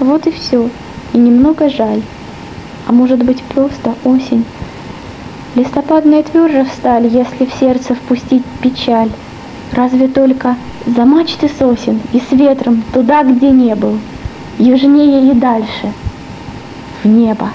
Вот и все. И немного жаль. А может быть просто осень. Листопадные тверже встали, если в сердце впустить печаль. Разве только за мачты сосен и с ветром туда, где не был, южнее и дальше, в небо.